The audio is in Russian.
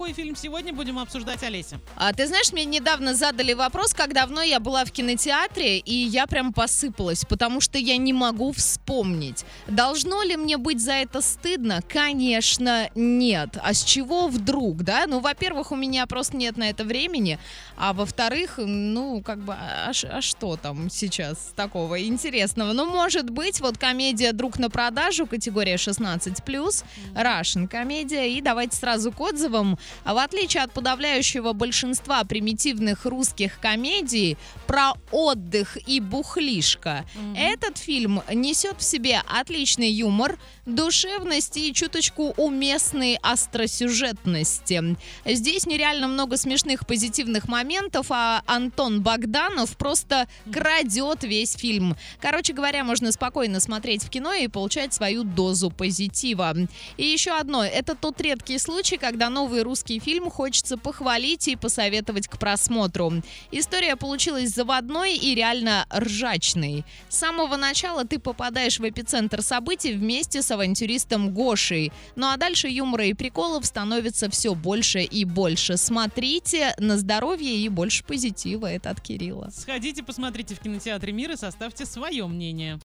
какой фильм сегодня будем обсуждать, Олеся? А ты знаешь, мне недавно задали вопрос, как давно я была в кинотеатре, и я прям посыпалась, потому что я не могу вспомнить. Должно ли мне быть за это стыдно? Конечно, нет. А с чего вдруг, да? Ну, во-первых, у меня просто нет на это времени, а во-вторых, ну, как бы, а, ш- а что там сейчас такого интересного? Ну, может быть, вот комедия «Друг на продажу», категория 16+, Russian комедия, и давайте сразу к отзывам. А В отличие от подавляющего большинства примитивных русских комедий про отдых и бухлишко, этот фильм несет в себе отличный юмор, душевность и чуточку уместной остросюжетности. Здесь нереально много смешных позитивных моментов, а Антон Богданов просто крадет весь фильм. Короче говоря, можно спокойно смотреть в кино и получать свою дозу позитива. И еще одно. Это тот редкий случай, когда новый русский фильм хочется похвалить и посоветовать к просмотру. История получилась заводной и реально ржачной. С самого начала ты попадаешь в эпицентр событий вместе с авантюристом Гошей. Ну а дальше юмора и приколов становится все больше и больше. Смотрите на здоровье и больше позитива. Это от Кирилла. Сходите, посмотрите в кинотеатре «Мир» и составьте свое мнение.